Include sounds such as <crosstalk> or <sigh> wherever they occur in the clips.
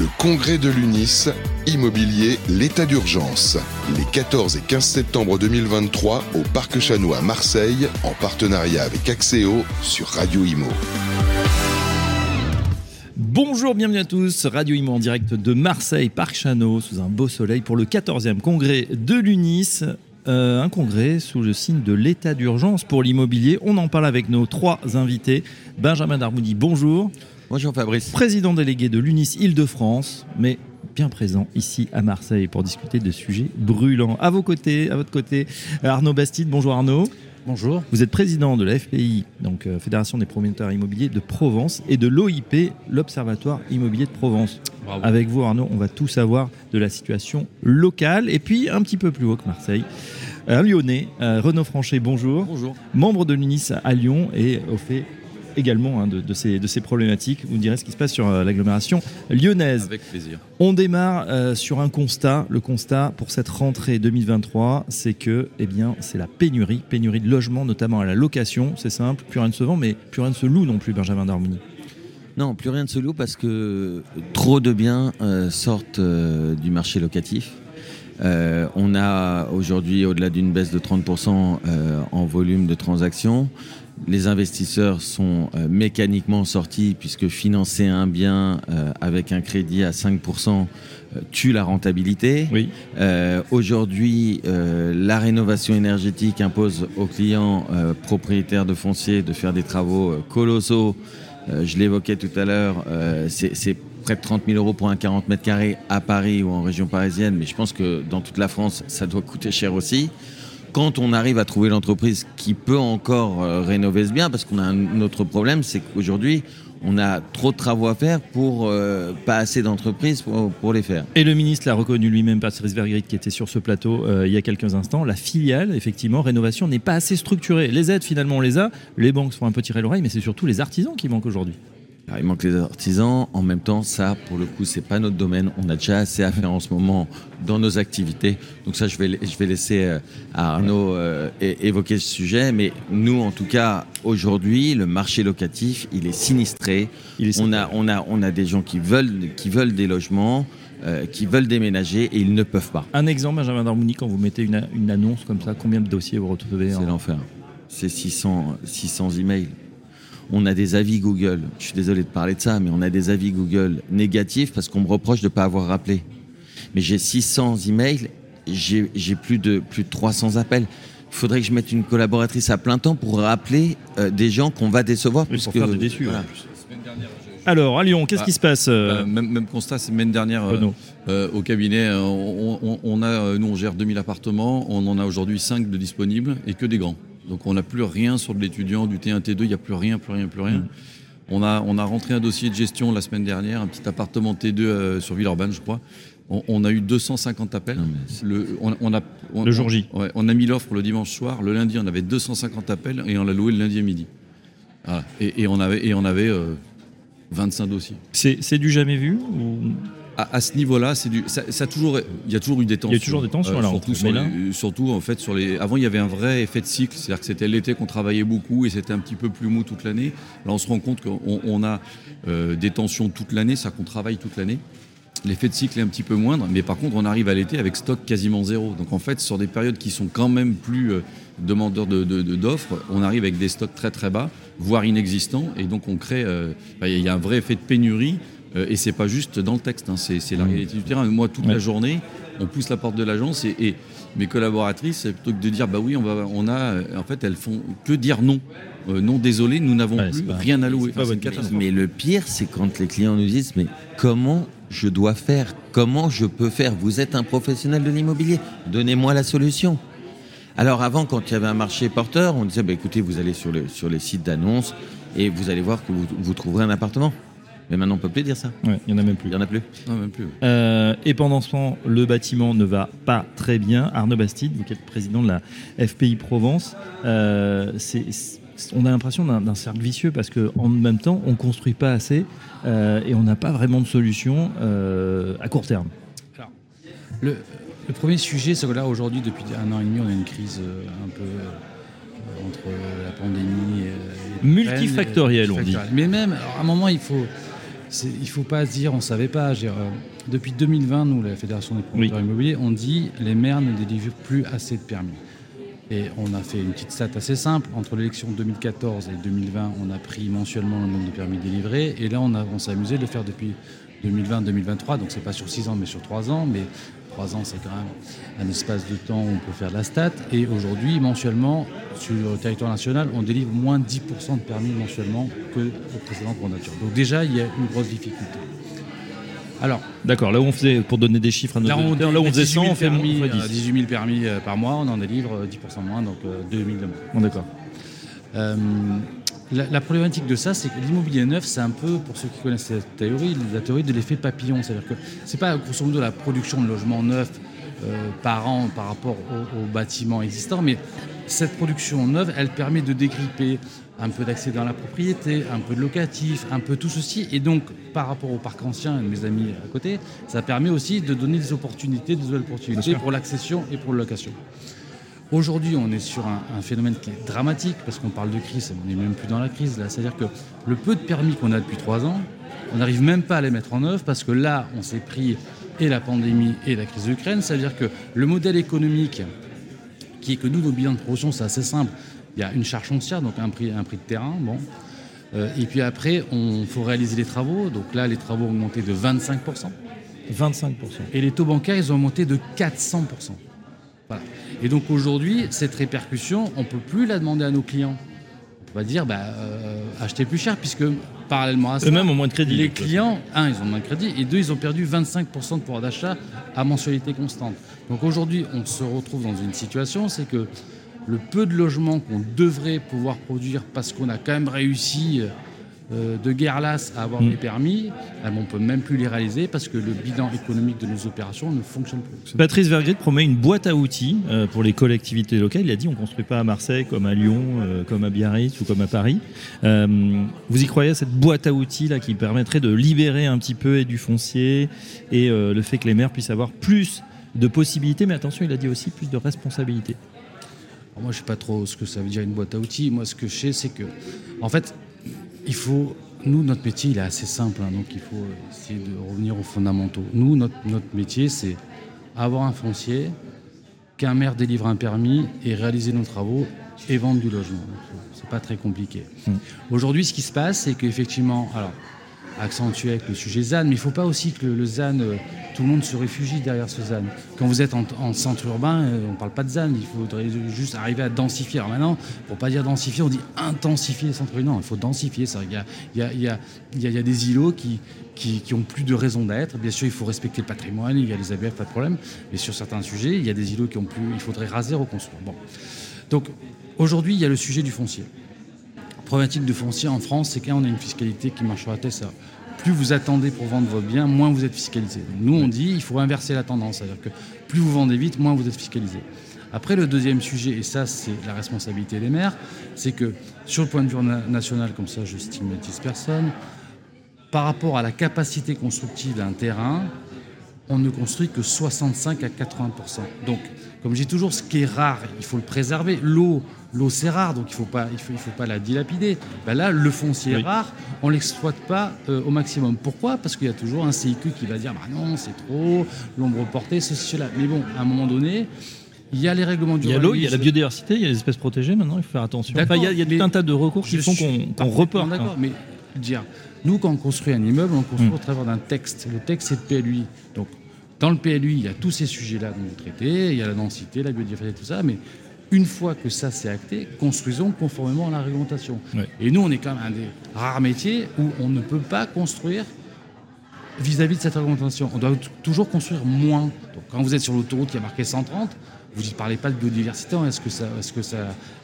Le congrès de l'UNIS, immobilier, l'état d'urgence. Les 14 et 15 septembre 2023 au Parc Chanois à Marseille, en partenariat avec Axéo sur Radio Imo. Bonjour, bienvenue à tous. Radio Imo en direct de Marseille, Parc Chano, sous un beau soleil pour le 14e congrès de l'UNIS. Euh, un congrès sous le signe de l'état d'urgence pour l'immobilier. On en parle avec nos trois invités. Benjamin Darmoudi, bonjour. Bonjour Fabrice. Président délégué de l'UNIS Île-de-France, mais bien présent ici à Marseille pour discuter de sujets brûlants. À vos côtés, à votre côté, Arnaud Bastide. Bonjour Arnaud. Bonjour. Vous êtes président de la FPI, donc euh, Fédération des promoteurs immobiliers de Provence, et de l'OIP, l'Observatoire immobilier de Provence. Bravo. Avec vous, Arnaud, on va tout savoir de la situation locale, et puis un petit peu plus haut que Marseille. Un Lyonnais, euh, Renaud Franchet, bonjour. Bonjour. Membre de l'UNIS à Lyon et au fait également hein, de, de ces, de ces problématiques. Vous me direz ce qui se passe sur euh, l'agglomération lyonnaise. Avec plaisir. On démarre euh, sur un constat. Le constat pour cette rentrée 2023, c'est que eh bien, c'est la pénurie, pénurie de logements, notamment à la location. C'est simple, plus rien ne se vend, mais plus rien ne se loue non plus, Benjamin Darmouni. Non, plus rien de se loue parce que trop de biens euh, sortent euh, du marché locatif. Euh, on a aujourd'hui, au-delà d'une baisse de 30% euh, en volume de transactions, les investisseurs sont euh, mécaniquement sortis puisque financer un bien avec un crédit à 5% euh, tue la rentabilité. Oui. Aujourd'hui, la rénovation énergétique impose aux clients propriétaires de fonciers de faire des travaux colossaux. Je l'évoquais tout à l'heure, c'est c'est près de 30 000 euros pour un 40 mètres carrés à Paris ou en région parisienne, mais je pense que dans toute la France, ça doit coûter cher aussi. Quand on arrive à trouver l'entreprise qui peut encore euh, rénover ce bien, parce qu'on a un autre problème, c'est qu'aujourd'hui, on a trop de travaux à faire pour euh, pas assez d'entreprises pour, pour les faire. Et le ministre l'a reconnu lui-même, Patrice Vergrit, qui était sur ce plateau euh, il y a quelques instants. La filiale, effectivement, rénovation n'est pas assez structurée. Les aides, finalement, on les a. Les banques se font un peu tirer l'oreille, mais c'est surtout les artisans qui manquent aujourd'hui. Alors, il manque les artisans. En même temps, ça, pour le coup, c'est pas notre domaine. On a déjà assez à faire en ce moment dans nos activités. Donc ça, je vais, je vais laisser euh, à Arnaud euh, évoquer ce sujet. Mais nous, en tout cas, aujourd'hui, le marché locatif, il est sinistré. Il est on a, on a, on a des gens qui veulent, qui veulent des logements, euh, qui veulent déménager et ils ne peuvent pas. Un exemple, Benjamin Darmouni, quand vous mettez une, une annonce comme ça, combien de dossiers vous retrouvez en- C'est l'enfer. C'est 600, 600 emails. On a des avis Google. Je suis désolé de parler de ça, mais on a des avis Google négatifs parce qu'on me reproche de ne pas avoir rappelé. Mais j'ai 600 emails, j'ai plus de, plus de 300 appels. Il faudrait que je mette une collaboratrice à plein temps pour rappeler euh, des gens qu'on va décevoir. Oui, pour puisque- faire des déçus, voilà. Alors, à Lyon, qu'est-ce Ah, qui se passe euh, Euh, même, même constat, semaine dernière euh, euh, au cabinet, on, on- on a, nous on gère 2000 appartements, on en a aujourd'hui 5 de disponibles et que des grands. Donc on n'a plus rien sur de l'étudiant, du T1, T2, il n'y a plus rien, plus rien, plus rien. On, a, on a rentré un dossier de gestion la semaine dernière, un petit appartement T2 euh, sur Villeurbanne, je crois. On, on a eu 250 appels. Non, Le, on, on a, on- Le jour J. Ouais, on a mis l'offre le dimanche soir. Le lundi, on avait 250 appels et on l'a loué le lundi à midi. Voilà. Et, et on avait, et on avait euh, 25 dossiers. C'est c'est du jamais vu ou- À, à ce niveau-là, c'est du, ça, ça a toujours, il y a toujours eu des tensions. Il y a toujours des tensions la surtout, sur mais là- les- surtout en fait sur les. Avant, il y avait un vrai effet de cycle, c'est-à-dire que c'était l'été qu'on travaillait beaucoup et c'était un petit peu plus mou toute l'année. Là, on se rend compte qu'on on a euh, des tensions toute l'année, ça qu'on travaille toute l'année. L'effet de cycle est un petit peu moindre, mais par contre, on arrive à l'été avec stock quasiment zéro. Donc en fait, sur des périodes qui sont quand même plus euh, demandeurs de- de- de- d'offres, on arrive avec des stocks très très bas, voire inexistants, et donc on crée. euh, bah, Il y a un vrai effet de pénurie, euh, et c'est pas juste dans le texte, hein, c'est c'est la réalité du terrain. Moi, toute Ouais. la journée, on pousse la porte de l'agence et, et mes collaboratrices, plutôt que de dire bah oui, on va, on a, euh, en fait, elles font que dire non. Euh, non, désolé, nous n'avons Ouais, plus pas- rien à louer. Enfin. Mais le pire, c'est quand les clients nous disent Mais comment je dois faire? Comment je peux faire? Vous êtes un professionnel de l'immobilier. Donnez-moi la solution. Alors avant, quand il y avait un marché porteur, on disait bah, écoutez, vous allez sur, le- sur les sites d'annonces et vous allez voir que vous, vous trouverez un appartement. Mais maintenant, on peut plus dire ça. Ouais, il n'y en a même plus. Il y en a plus. Non, même plus. Euh, et pendant ce temps, le bâtiment ne va pas très bien. Arnaud Bastide, vous qui êtes président de la FPI Provence, euh, c'est- on a l'impression d'un cercle vicieux parce qu'en même temps, on ne construit pas assez euh, et on n'a pas vraiment de solution euh, à court terme. Le, le premier sujet, c'est que là, aujourd'hui, depuis un an et demi, on a une crise euh, un peu entre la pandémie. et Multifactorielle, on dit. Mais même, alors, à un moment, il faut. Il ne faut pas se dire on ne savait pas. Dire, euh, depuis 2020, nous, la Fédération des promoteurs immobiliers, on dit les maires ne délivrent plus assez de permis. Et on a fait une petite stat assez simple. Entre l'élection 2014 et 2020, on a pris mensuellement le nombre de permis délivrés. Et là, on, a- on s'est amusé de le faire depuis 2020-2023. Donc, c'est pas sur 6 ans, mais sur 3 ans. Mais 3 ans, c'est quand même un espace de temps où on peut faire de la stat. Et aujourd'hui, mensuellement, sur le territoire national, on délivre moins de 10% de permis mensuellement que aux précédentes candidatures. Donc, déjà, il y a une grosse difficulté. Alors, D'accord, là où on faisait, pour donner des chiffres à nos Là, on, là où on faisait 18 100, 000 on fait permis, moins, on fait euh, 10. 18 000 permis euh, par mois, on en délivre euh, 10% moins, donc euh, 2 000 de moins. Bon, d'accord. Euh, la, la problématique de ça, c'est que l'immobilier neuf, c'est un peu, pour ceux qui connaissent cette théorie, la théorie de l'effet papillon. C'est-à-dire que c'est pas grosso modo la production de logements neufs euh, par an par rapport aux, aux bâtiments existants, mais cette production neuve, elle permet de dégripper un peu d'accès dans la propriété, un peu de locatif, un peu tout ceci. Et donc, par rapport au parc ancien et de mes amis à côté, ça permet aussi de donner des opportunités, des nouvelles opportunités pour l'accession et pour la location. Aujourd'hui, on est sur un, un phénomène qui est dramatique parce qu'on parle de crise, on n'est même plus dans la crise là. C'est-à-dire que le peu de permis qu'on a depuis trois ans, on n'arrive même pas à les mettre en œuvre parce que là, on s'est pris et la pandémie et la crise d'Ukraine. C'est-à-dire que le modèle économique qui est que nous, nos bilans de promotion, c'est assez simple. Il y a une charge foncière, donc un prix, un prix de terrain. Bon. Euh, et puis après, il faut réaliser les travaux. Donc là, les travaux ont augmenté de 25%. 25%. Et les taux bancaires, ils ont monté de 400%. Voilà. Et donc aujourd'hui, cette répercussion, on ne peut plus la demander à nos clients. On va dire, bah, euh, achetez plus cher, puisque parallèlement à ça, Eux-mêmes ont moins de crédit. les clients, un, ils ont moins de crédit, et deux, ils ont perdu 25% de pouvoir d'achat à mensualité constante. Donc aujourd'hui, on se retrouve dans une situation, c'est que le peu de logements qu'on devrait pouvoir produire, parce qu'on a quand même réussi euh, de guerre lasse à avoir Mm. des permis, eh ben, on peut même plus les réaliser parce que le bilan économique de nos opérations ne fonctionne plus. Patrice Vergrit promet une boîte à outils euh, pour les collectivités locales. Il a dit on ne construit pas à Marseille comme à Lyon, euh, comme à Biarritz ou comme à Paris. Euh, vous y croyez à cette boîte à outils là qui permettrait de libérer un petit peu et du foncier et euh, le fait que les maires puissent avoir plus de possibilités, mais attention, il a dit aussi plus de responsabilités. Moi, je sais pas trop ce que ça veut dire une boîte à outils. Moi, ce que je sais, c'est que, en fait, il faut. Nous, notre métier, il est assez simple, hein, donc il faut essayer de revenir aux fondamentaux. Nous, notre, notre métier, c'est avoir un foncier, qu'un maire délivre un permis et réaliser nos travaux et vendre du logement. C'est pas très compliqué. Mm. Aujourd'hui, ce qui se passe, c'est qu'effectivement, alors, accentué avec le sujet ZAN, mais il ne faut pas aussi que le, ZAN, euh, tout le monde se réfugie derrière ce ZAN. Quand vous êtes en, en centre urbain, euh, on ne parle pas de ZAN, il faudrait juste arriver à densifier. Alors maintenant, pour pas dire densifier, on dit intensifier les centres urbains. Non, il faut densifier. ça. Il y a, il y a- il y a- il y a- des îlots qui, qui, qui ont plus de raison d'être. Bien sûr, il faut respecter le patrimoine, il y a les ABF, pas de problème. Mais sur certains sujets, il y a des îlots qui ont plus, il faudrait raser, reconstruire. Bon. Donc aujourd'hui, il y a le sujet du foncier problématique de foncier en France, c'est qu'on a une fiscalité qui marche sur la tête. ça. Plus vous attendez pour vendre votre bien, moins vous êtes fiscalisé. Nous, on dit il faut inverser la tendance. C'est-à-dire que plus vous vendez vite, moins vous êtes fiscalisé. Après, le deuxième sujet, et ça, c'est la responsabilité des maires, c'est que sur le point de vue na- national, comme ça, je stigmatise personne, par rapport à la capacité constructive d'un terrain, on ne construit que 65 à 80% Donc, comme je dis toujours, ce qui est rare, il faut le préserver. L'eau, l'eau c'est rare, donc il ne faut, pas- il faut, il faut pas la dilapider. Ben là, le foncier Oui. est rare, on ne l'exploite pas euh, au maximum. Pourquoi? Parce qu'il y a toujours un CIQ qui va dire bah non, c'est trop, l'ombre portée, ceci, cela. Mais bon, à un moment donné, il y a les règlements du Il y a l'eau, il y a la biodiversité, il y a les espèces protégées maintenant, il faut faire attention. Enfin, il y a, il y a tout un tas de recours qui font qu'on parfaitement reporte. D'accord, hein. mais dire, nous, quand on construit un immeuble, on construit Mm. au travers d'un texte. Le texte, c'est le PLUI. Donc, dans le PLUI, il y a tous ces sujets-là dont vous traitez, il y a la densité, la biodiversité, tout ça, mais une fois que ça c'est acté, construisons conformément à la réglementation. Et nous, on est quand même un des rares métiers où on ne peut pas construire vis-à-vis de cette réglementation. On doit toujours construire moins. Donc, quand vous êtes sur l'autoroute qui a marqué 130, vous ne parlez pas de biodiversité. hein. Est-ce que ça, est-ce que ça,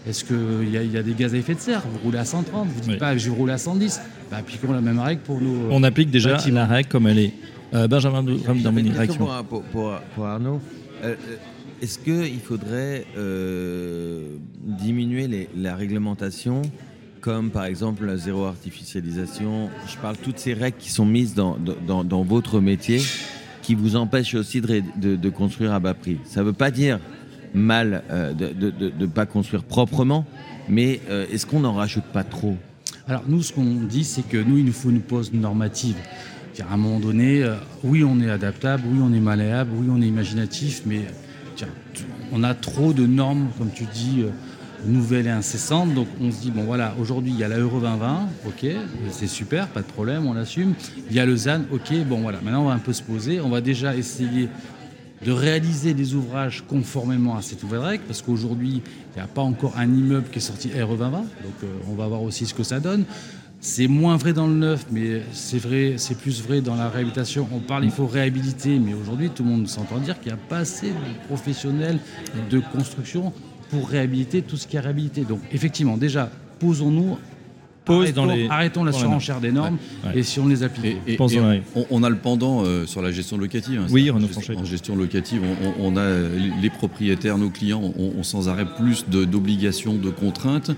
est-ce que il y, y a des gaz à effet de serre? Vous roulez à 130, vous dites Oui. pas je vais rouler à 110. Bah, appliquons la même règle pour nous. On applique déjà bâtiments. la règle comme elle est. Euh, Benjamin réaction. pour, pour- pour- pour Arnaud. Euh, euh, Est-ce qu'il faudrait euh, diminuer la réglementation, comme par exemple la zéro artificialisation? Je parle toutes ces règles qui sont mises dans, dans, votre métier, qui vous empêchent aussi de, de- construire à bas prix. Ça ne veut pas dire mal euh, de ne pas construire proprement, mais euh, est-ce qu'on n'en rajoute pas trop? Alors nous, ce qu'on dit, c'est que nous, il nous faut une pause normative. À un moment donné, oui, on est adaptable, oui, on est malléable, oui, on est imaginatif, mais on a trop de normes, comme tu dis, euh, nouvelles et incessantes. Donc on se dit, bon voilà, aujourd'hui, il y a la Euro 2020, ok, c'est super, pas de problème, on l'assume. Il y a le ZAN, ok, bon voilà, maintenant on va un peu se poser, on va déjà essayer de réaliser des ouvrages conformément à cette nouvelle règle, parce qu'aujourd'hui, il n'y a pas encore un immeuble qui est sorti RE 2020, donc euh, on va voir aussi ce que ça donne. C'est moins vrai dans le neuf, mais c'est vrai, c'est plus vrai dans la réhabilitation. On parle, il faut réhabiliter, mais aujourd'hui, tout le monde s'entend dire qu'il n'y a pas assez de professionnels de construction pour réhabiliter tout ce qui est réhabilité. Donc, effectivement, déjà, posons-nous Pause arrêtons, dans les- arrêtons la surenchère des normes Ouais, ouais. et si on les applique. Et, et- et on, on a le pendant euh, sur la gestion locative. hein. Oui, en. En gestion locative, on, on- on a les propriétaires, nos clients, ont, sans arrêt plus de- d'obligations, de, contraintes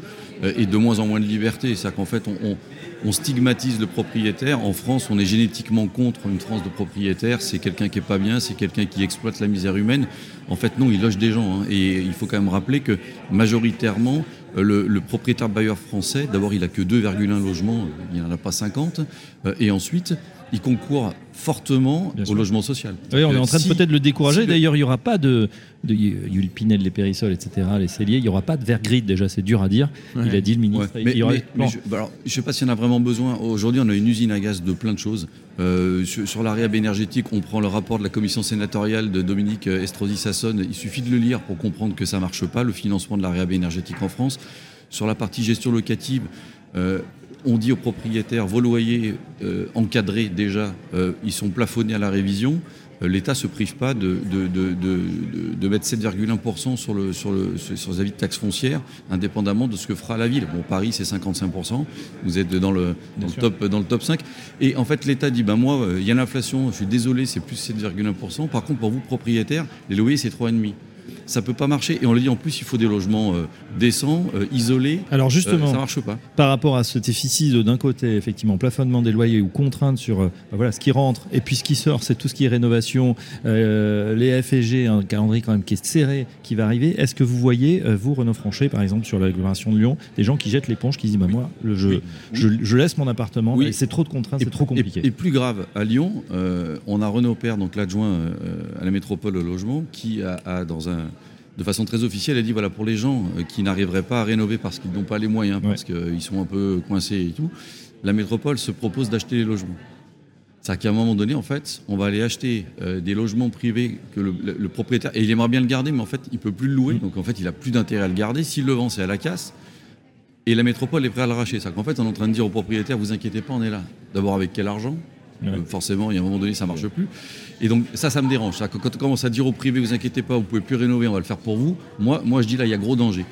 euh, et de moins en moins de liberté. C'est-à-dire qu'en fait, on, on- on stigmatise le propriétaire. En France, on est génétiquement contre une France de propriétaires. C'est quelqu'un qui est pas bien, c'est quelqu'un qui exploite la misère humaine. En fait, non, il loge des gens. hein. Et il faut quand même rappeler que majoritairement, le, le propriétaire bailleur français, d'abord, il a que 2,1 logements, euh, il n'y en a pas 50. euh, et ensuite, il concourt fortement Bien au sûr. logement social. Oui, on est Euh, en train si- de peut-être le décourager. si D'ailleurs, il n'y aura pas de, de Yul Pinel, les Périssols, etc., les celliers. Il n'y aura pas de verre grid. Déjà, c'est dur à dire. Il a dit le Ouais, ministre. mais, il y aura- mais- mais Bon. je, bah alors, je sais pas s'il y en a vraiment besoin. Aujourd'hui, on a une usine à gaz de plein de choses. Euh, sur, sur la énergétique, on prend le rapport de la commission sénatoriale de Dominique euh, Estrosi-Sassonne. Il suffit de le lire pour comprendre que ça marche pas, le financement de la réhab énergétique en France. Sur la partie gestion locative, euh, on dit aux propriétaires, vos loyers encadrés déjà, ils sont plafonnés à la révision. Euh, L'État se prive pas de, de, de, de, mettre 7,1% sur, le, sur, le, sur les avis de taxes foncières, indépendamment de ce que fera la ville. Bon, Paris, c'est 55%. Vous êtes dans le, dans le, top, dans le top 5. Et en fait, l'État dit, ben moi, euh, il y a l'inflation, je suis désolé, c'est plus 7,1%. Par contre, pour vous, propriétaires, les loyers, c'est 3,5%. Ça peut pas marcher. Et on le dit, en plus, il faut des logements euh, décents, euh, isolés. Alors, justement, Euh, ça marche pas. par rapport à ce déficit d'un côté, effectivement, plafonnement des loyers ou contraintes sur bah voilà, ce qui rentre et puis ce qui sort, c'est tout ce qui est rénovation, les FG, un calendrier quand même qui est serré, qui va arriver. Est-ce que vous voyez, vous, Renaud Franchet, par exemple, sur l'agglomération de Lyon, des gens qui jettent l'éponge, qui disent bah, Moi, le- je, Oui. je, je laisse mon appartement, Oui. c'est trop de contraintes, c'est trop compliqué. Et, et plus grave, à Lyon, on a Renaud Père, donc l'adjoint à la métropole au logement, qui a, a, dans un, de façon très officielle, a dit voilà pour les gens euh, qui n'arriveraient pas à rénover parce qu'ils n'ont pas les moyens, Ouais. parce qu'ils sont un peu coincés et tout, la métropole se propose d'acheter les logements. C'est-à-dire qu'à un moment donné, en fait, on va aller acheter euh, des logements privés que le, le- le propriétaire, et il aimerait bien le garder, mais en fait, il peut plus le louer, Mm. donc en fait, il a plus d'intérêt à le garder. S'il le vend, c'est à la casse. Et la métropole est prête à l'arracher. C'est-à-dire qu'en fait, on est en train de dire aux propriétaires, vous inquiétez pas, on est là. D'abord, avec quel argent? Ouais. Euh, Forcément, il y a un moment donné, ça marche plus. Et donc, ça, ça me dérange. Quand on commence à dire au privé, vous inquiétez pas, vous pouvez plus rénover, on va le faire pour vous. Moi, moi je dis là, il y a gros danger.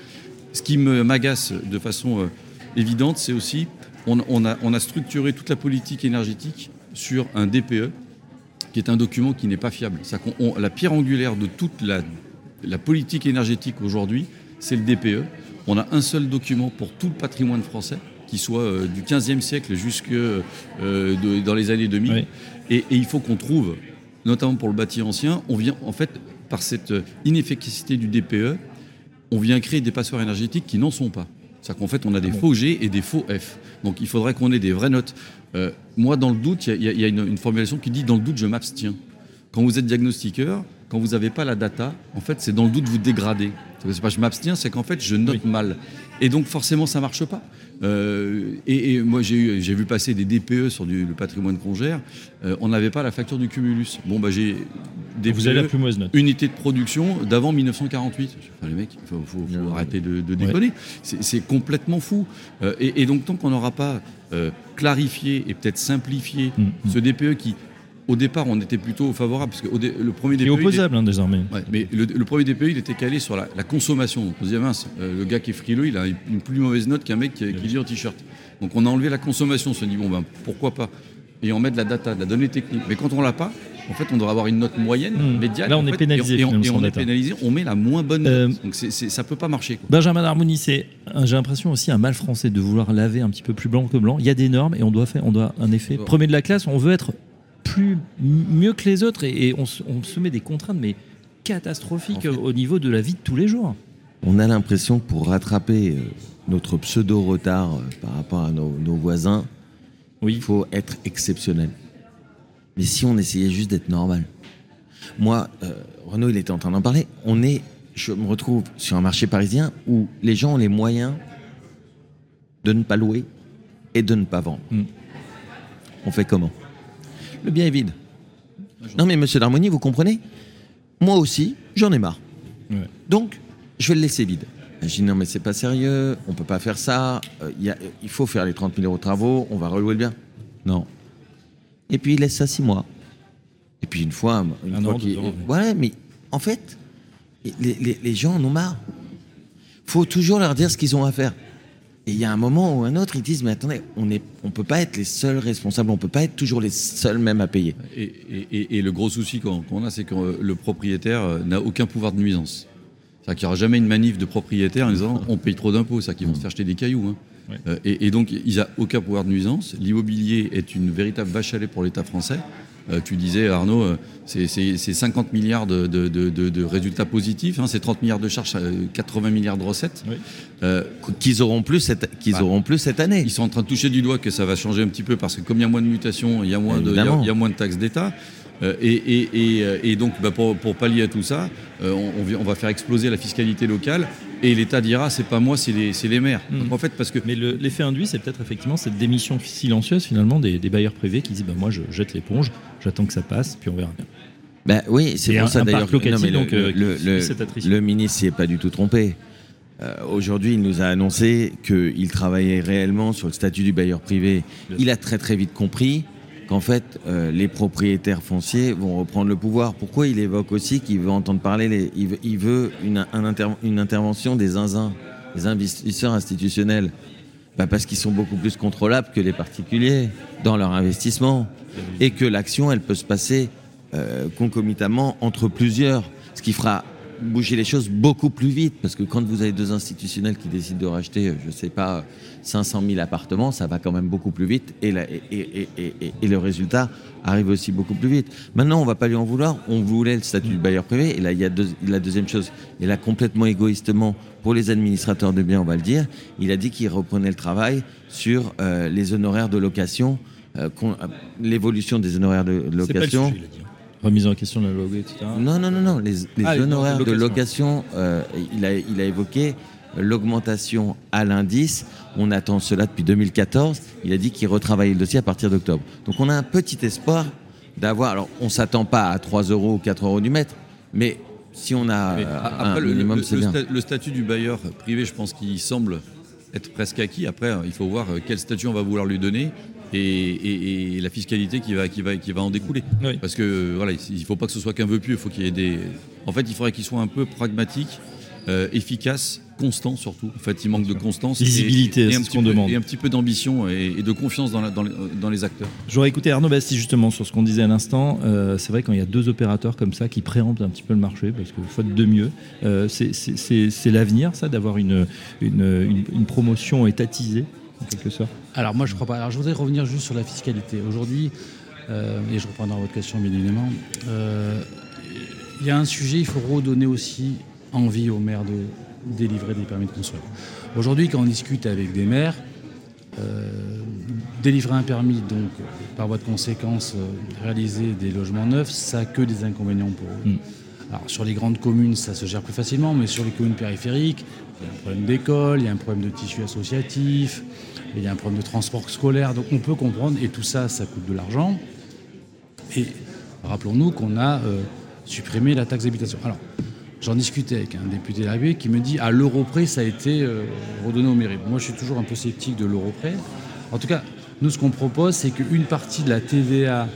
Ce qui m'agace de façon euh, évidente, c'est aussi, on, on a, on a structuré toute la politique énergétique sur un DPE, qui est un document qui n'est pas fiable. On- la pierre angulaire de toute la, la politique énergétique aujourd'hui, c'est le DPE. On a un seul document pour tout le patrimoine français, qui soit euh, du 15e siècle jusque euh, de- dans les années 2000. Oui. Et, et il faut qu'on trouve, notamment pour le bâti ancien, on vient en fait par cette inefficacité du DPE, on vient créer des passoires énergétiques qui n'en sont pas. C'est-à-dire qu'en fait, on a des faux G et des faux F. Donc il faudrait qu'on ait des vraies notes. Euh, moi, dans le doute, il y a- il y a, il y a une, une formulation qui dit dans le doute, je m'abstiens. Quand vous êtes diagnostiqueur, quand vous n'avez pas la data, en fait, c'est dans le doute vous dégradez. C'est pas je m'abstiens, c'est qu'en fait, je note mal. Et donc, forcément, ça marche pas. Euh, et, et moi, j'ai vu passer des DPE sur du, le patrimoine congère. Euh, on n'avait pas la facture du cumulus. Bon, bah, j'ai des vous avez la plus mauvaise note. unité de production d'avant 1948. Enfin, les mecs, il faut, faut- faut arrêter de, de déconner. C'est- C'est complètement fou. Euh, et, et donc, tant qu'on n'aura pas clarifié et peut-être simplifié Mm, mm. ce DPE qui, au départ, on était plutôt favorable, parce que le premier il est- opposable hein, désormais. Ouais, mais le, le premier DPE, il était calé sur la, la consommation. Donc on se disait, mince, euh, le gars qui est frileux, il a une plus mauvaise note qu'un mec qui, qui lit en t-shirt. Donc on a enlevé la consommation. On se dit, bon, ben pourquoi pas Et on met de la data, de la donnée technique. Mais quand on l'a pas, en fait, on devrait avoir une note moyenne, Hmm. médiane. Là, on est fait, pénalisé, Et on, et est pénalisé, on met la moins bonne note. Euh, Donc ça peut pas marcher. quoi. Benjamin Darmouni, c'est, un- j'ai l'impression aussi un mal français de vouloir laver un petit peu plus blanc que blanc. Il y a des normes et on doit faire, on doit un effet premier de la classe. On veut être plus mieux que les autres et, et on, se- on se met des contraintes mais catastrophiques En fait- au niveau de la vie de tous les jours. on a l'impression que pour rattraper euh, notre pseudo-retard euh, par rapport à nos, nos voisins, Oui. il faut être exceptionnel. Mais si on essayait juste d'être normal. Moi, euh, Renaud, il était en train d'en parler. On est, je me retrouve sur un marché parisien où les gens ont les moyens de ne pas louer et de ne pas vendre. Mm. On fait comment? Le bien est vide. Non mais Monsieur Darmoni, vous comprenez? Moi aussi, j'en ai marre. Ouais. Donc, je vais le laisser vide. Je dis non mais c'est pas sérieux, on peut pas faire ça, euh, y a- il faut faire les 30 000 euros de travaux, on va relouer le bien. Non. Et puis il laisse ça six mois. Et puis une fois, une Un fois an, qu'il- deux ans, oui. ouais, mais en fait, les, les- les gens en ont marre. faut toujours leur dire ce qu'ils ont à faire. Et il y a un moment ou un autre, ils disent mais attendez, on on peut pas être les seuls responsables, on peut pas être toujours les seuls mêmes à payer. Et, et- et- et le gros souci qu'on a, c'est que euh, le propriétaire euh, n'a aucun pouvoir de nuisance. C'est-à-dire qu'il n'y aura jamais une manif de propriétaires en disant <laughs> on paye trop d'impôts, c'est-à-dire qu'ils vont se faire jeter des cailloux. hein. Ouais. Euh, et, et donc, il n'a aucun pouvoir de nuisance. L'immobilier est une véritable vache à lait pour l'État français. Euh, tu disais, Arnaud, euh, c'est c'est- c'est 50 milliards de, de- de- de- de résultats positifs, hein, c'est 30 milliards de charges, euh, 80 milliards de recettes. Oui. Euh, Qu'ils auront plus cette, qu'ils Bah, auront plus cette année. ils sont en train de toucher du doigt que ça va changer un petit peu parce que comme il y a moins de mutations, il y a moins, de, il y a- Évidemment. il y a moins de taxes d'État. Euh, et, et- et, euh, et donc, bah, pour, pour pallier à tout ça, euh, on, on va faire exploser la fiscalité locale et l'État dira c'est pas moi, c'est les, c'est les maires. Mm. Donc, en fait, parce que Mais le- l'effet induit, c'est peut-être effectivement cette démission silencieuse finalement des, des bailleurs privés qui disent bah, moi je jette l'éponge, j'attends que ça passe, puis on verra bien. Ben oui, c'est pour un- ça d'ailleurs. le- donc, euh, le, le- le ministre s'y est pas du tout trompé. Euh, Aujourd'hui, il nous a annoncé qu'il travaillait réellement sur le statut du bailleur privé. Il a très très vite compris qu'en fait, euh, les propriétaires fonciers vont reprendre le pouvoir. Pourquoi il évoque aussi qu'il veut entendre parler, les, il veut, une intervention des zinzins, des investisseurs institutionnels? Bah Parce qu'ils sont beaucoup plus contrôlables que les particuliers dans leur investissement. Et que l'action, elle peut se passer euh, concomitamment entre plusieurs. Ce qui fera bouger les choses beaucoup plus vite. Parce que quand vous avez deux institutionnels qui décident de racheter, euh, je sais pas, 500 000 appartements, ça va quand même beaucoup plus vite. Et, la- et, et- et- et- et le résultat arrive aussi beaucoup plus vite. Maintenant, on va pas lui en vouloir. On voulait le statut de bailleur privé. Et là, il y a deux- la deuxième chose. Et là, complètement égoïstement, pour les administrateurs de biens, on va le dire, il a dit qu'il reprenait le travail sur euh, les honoraires de location, euh, euh, l'évolution des honoraires de C'est pas le location. sujet, Remise en question de la loi, etc. Non, non, non, non. Les, les Ah, les honoraires de location. location, euh, il, a, il a évoqué l'augmentation à l'indice. On attend cela depuis 2014. Il a dit qu'il retravaillait le dossier à partir d'octobre. Donc on a un petit espoir d'avoir. Alors on s'attend pas à 3 euros ou 4 euros du mètre, mais si on a Mais euh, un après, minimum, le- c'est le bien. sta- le statut du bailleur privé, je pense qu'il semble être presque acquis. Après, il faut voir euh, quel statut on va vouloir lui donner et, et- et la fiscalité qui va, qui, va, qui va en découler. Oui. Parce que voilà, il ne faut pas que ce soit qu'un vœu pieux. Il faut qu'il y ait des. En fait, il faudrait qu'il soit un peu pragmatique, euh, efficace, constant surtout. En fait, il manque de constance. Lisibilité, c'est ce qu'on demande. Et un petit peu d'ambition et, et de confiance dans, la- dans les, dans les acteurs. J'aurais écouté Arnaud Basti justement sur ce qu'on disait à l'instant. Euh, c'est vrai quand il y a deux opérateurs comme ça qui préemptent un petit peu le marché, parce que faute de mieux, euh, c'est l'avenir ça, d'avoir une, une, une- une promotion étatisée en quelque sorte. Alors moi je crois pas. Alors je voudrais revenir juste sur la fiscalité. Aujourd'hui, euh, et je reprendrai votre question bien évidemment, euh, il y a un sujet, il faut redonner aussi envie aux maires de délivrer des permis de construire. Aujourd'hui quand on discute avec des maires, euh, délivrer un permis, donc par voie de conséquence réaliser des logements neufs, ça a que des inconvénients pour eux. Mm. Alors sur les grandes communes, ça se gère plus facilement, mais sur les communes périphériques, il y a un problème d'école, il y a un problème de tissu associatif, il y a un problème de transport scolaire, donc on peut comprendre, et tout ça, ça coûte de l'argent. Et rappelons-nous qu'on a euh, supprimé la taxe d'habitation. Alors, j'en discutais avec un député de qui me dit à l'euro près, ça a été euh, redonné aux mairies. Moi, je suis toujours un peu sceptique de l'euro près. En tout cas, nous, ce qu'on propose, c'est qu'une partie de la TVA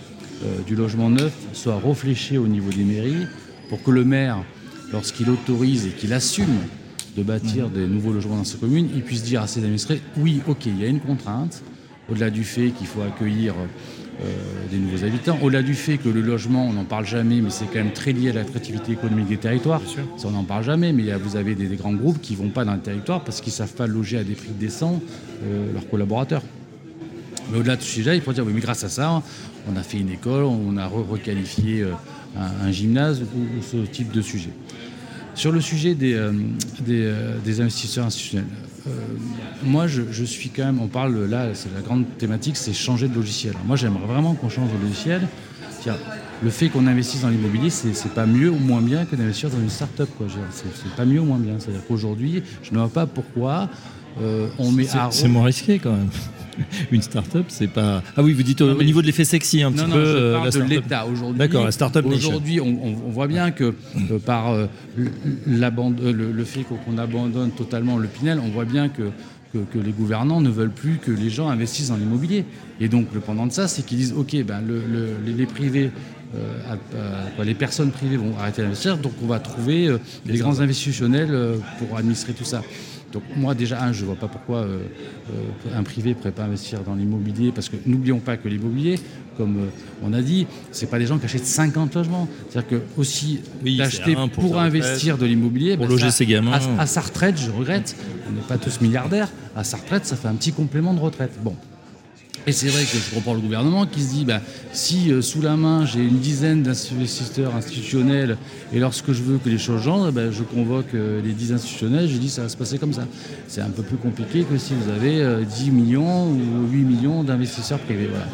euh, du logement neuf soit réfléchie au niveau des mairies pour que le maire, lorsqu'il autorise et qu'il assume de bâtir des nouveaux logements dans sa commune, il puisse dire à ses administrés oui, ok, il y a une contrainte, au-delà du fait qu'il faut accueillir euh, des nouveaux habitants, au-delà du fait que le logement, on n'en parle jamais, mais c'est quand même très lié à l'attractivité économique des territoires. Ça, on n'en parle jamais, mais vous avez des, des grands groupes qui ne vont pas dans le territoire parce qu'ils ne savent pas loger à des prix décents euh, leurs collaborateurs. Mais au-delà de ce sujet, il faut dire, oui, mais grâce à ça, on a fait une école, on a re- requalifié euh, un, un gymnase ou, ce type de sujet. Sur le sujet des, euh, des, euh, des investisseurs institutionnels, euh, moi je, je suis quand même, on parle là, c'est la grande thématique, c'est changer de logiciel. Moi j'aimerais vraiment qu'on change de logiciel. Tiens, le fait qu'on investisse dans l'immobilier, c'est c'est pas mieux ou moins bien que d'investir dans une start-up. C'est pas mieux ou moins bien. C'est-à-dire qu'aujourd'hui, je ne vois pas pourquoi on met C'est- à C'est moins risqué quand même. <laughs> Une start-up, c'est pas. Ah oui, vous dites au, Non, niveau de l'effet sexy un petit non, non, peu. je euh, parle la de l'État aujourd'hui. D'accord, la start-up. Aujourd'hui, on, voit bien que euh, par euh, le, le fait qu'on abandonne totalement le Pinel, on voit bien que, que, que les gouvernants ne veulent plus que les gens investissent dans l'immobilier. Et donc, le pendant de ça, c'est qu'ils disent OK, ben, le- le- les, privés. euh, les personnes privées vont arrêter d'investir, donc on va trouver euh, des grands institutionnels pour administrer tout ça. Donc moi déjà, un, je ne vois pas pourquoi euh, euh, un privé ne pourrait pas investir dans l'immobilier, parce que n'oublions pas que l'immobilier, comme euh, on a dit, c'est pas des gens qui achètent 50 logements. C'est-à-dire que aussi Oui, d'acheter pour, investir de l'immobilier, pour ben, loger ça- ses gamins. À, à sa retraite, je regrette, on n'est pas tous milliardaires, à sa retraite, ça fait un petit complément de retraite. Bon. Et c'est vrai que je comprends le gouvernement qui se dit, bah, si euh, sous la main j'ai une dizaine d'investisseurs institutionnels et lorsque je veux que les choses changent, bah, je convoque euh, les 10 institutionnels, je dis ça va se passer comme ça. C'est un peu plus compliqué que si vous avez euh, 10 millions ou 8 millions d'investisseurs privés. Voilà.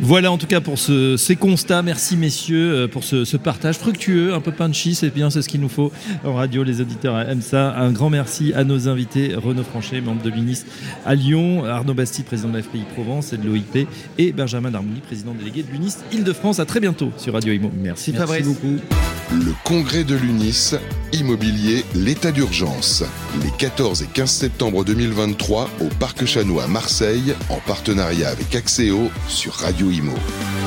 Voilà en tout cas pour ce- ces constats. Merci messieurs euh, pour ce, ce partage fructueux, un peu punchy, c'est bien, c'est ce qu'il nous faut en radio. Les auditeurs aiment ça. Un grand merci à nos invités Renaud Franchet, membre de l'UNIS à Lyon, Arnaud Bastide, président de la FPI Provence et de l'OIP, et Benjamin Darmouni, président délégué de l'UNIS Île-de-France. À très bientôt sur Radio Imo. Merci, Merci Fabrice. beaucoup. Le congrès de l'UNIS, immobilier, l'état d'urgence. Les 14 et 15 septembre 2023 au Parc Chanois à Marseille, en partenariat avec Axéo sur Radio Imo.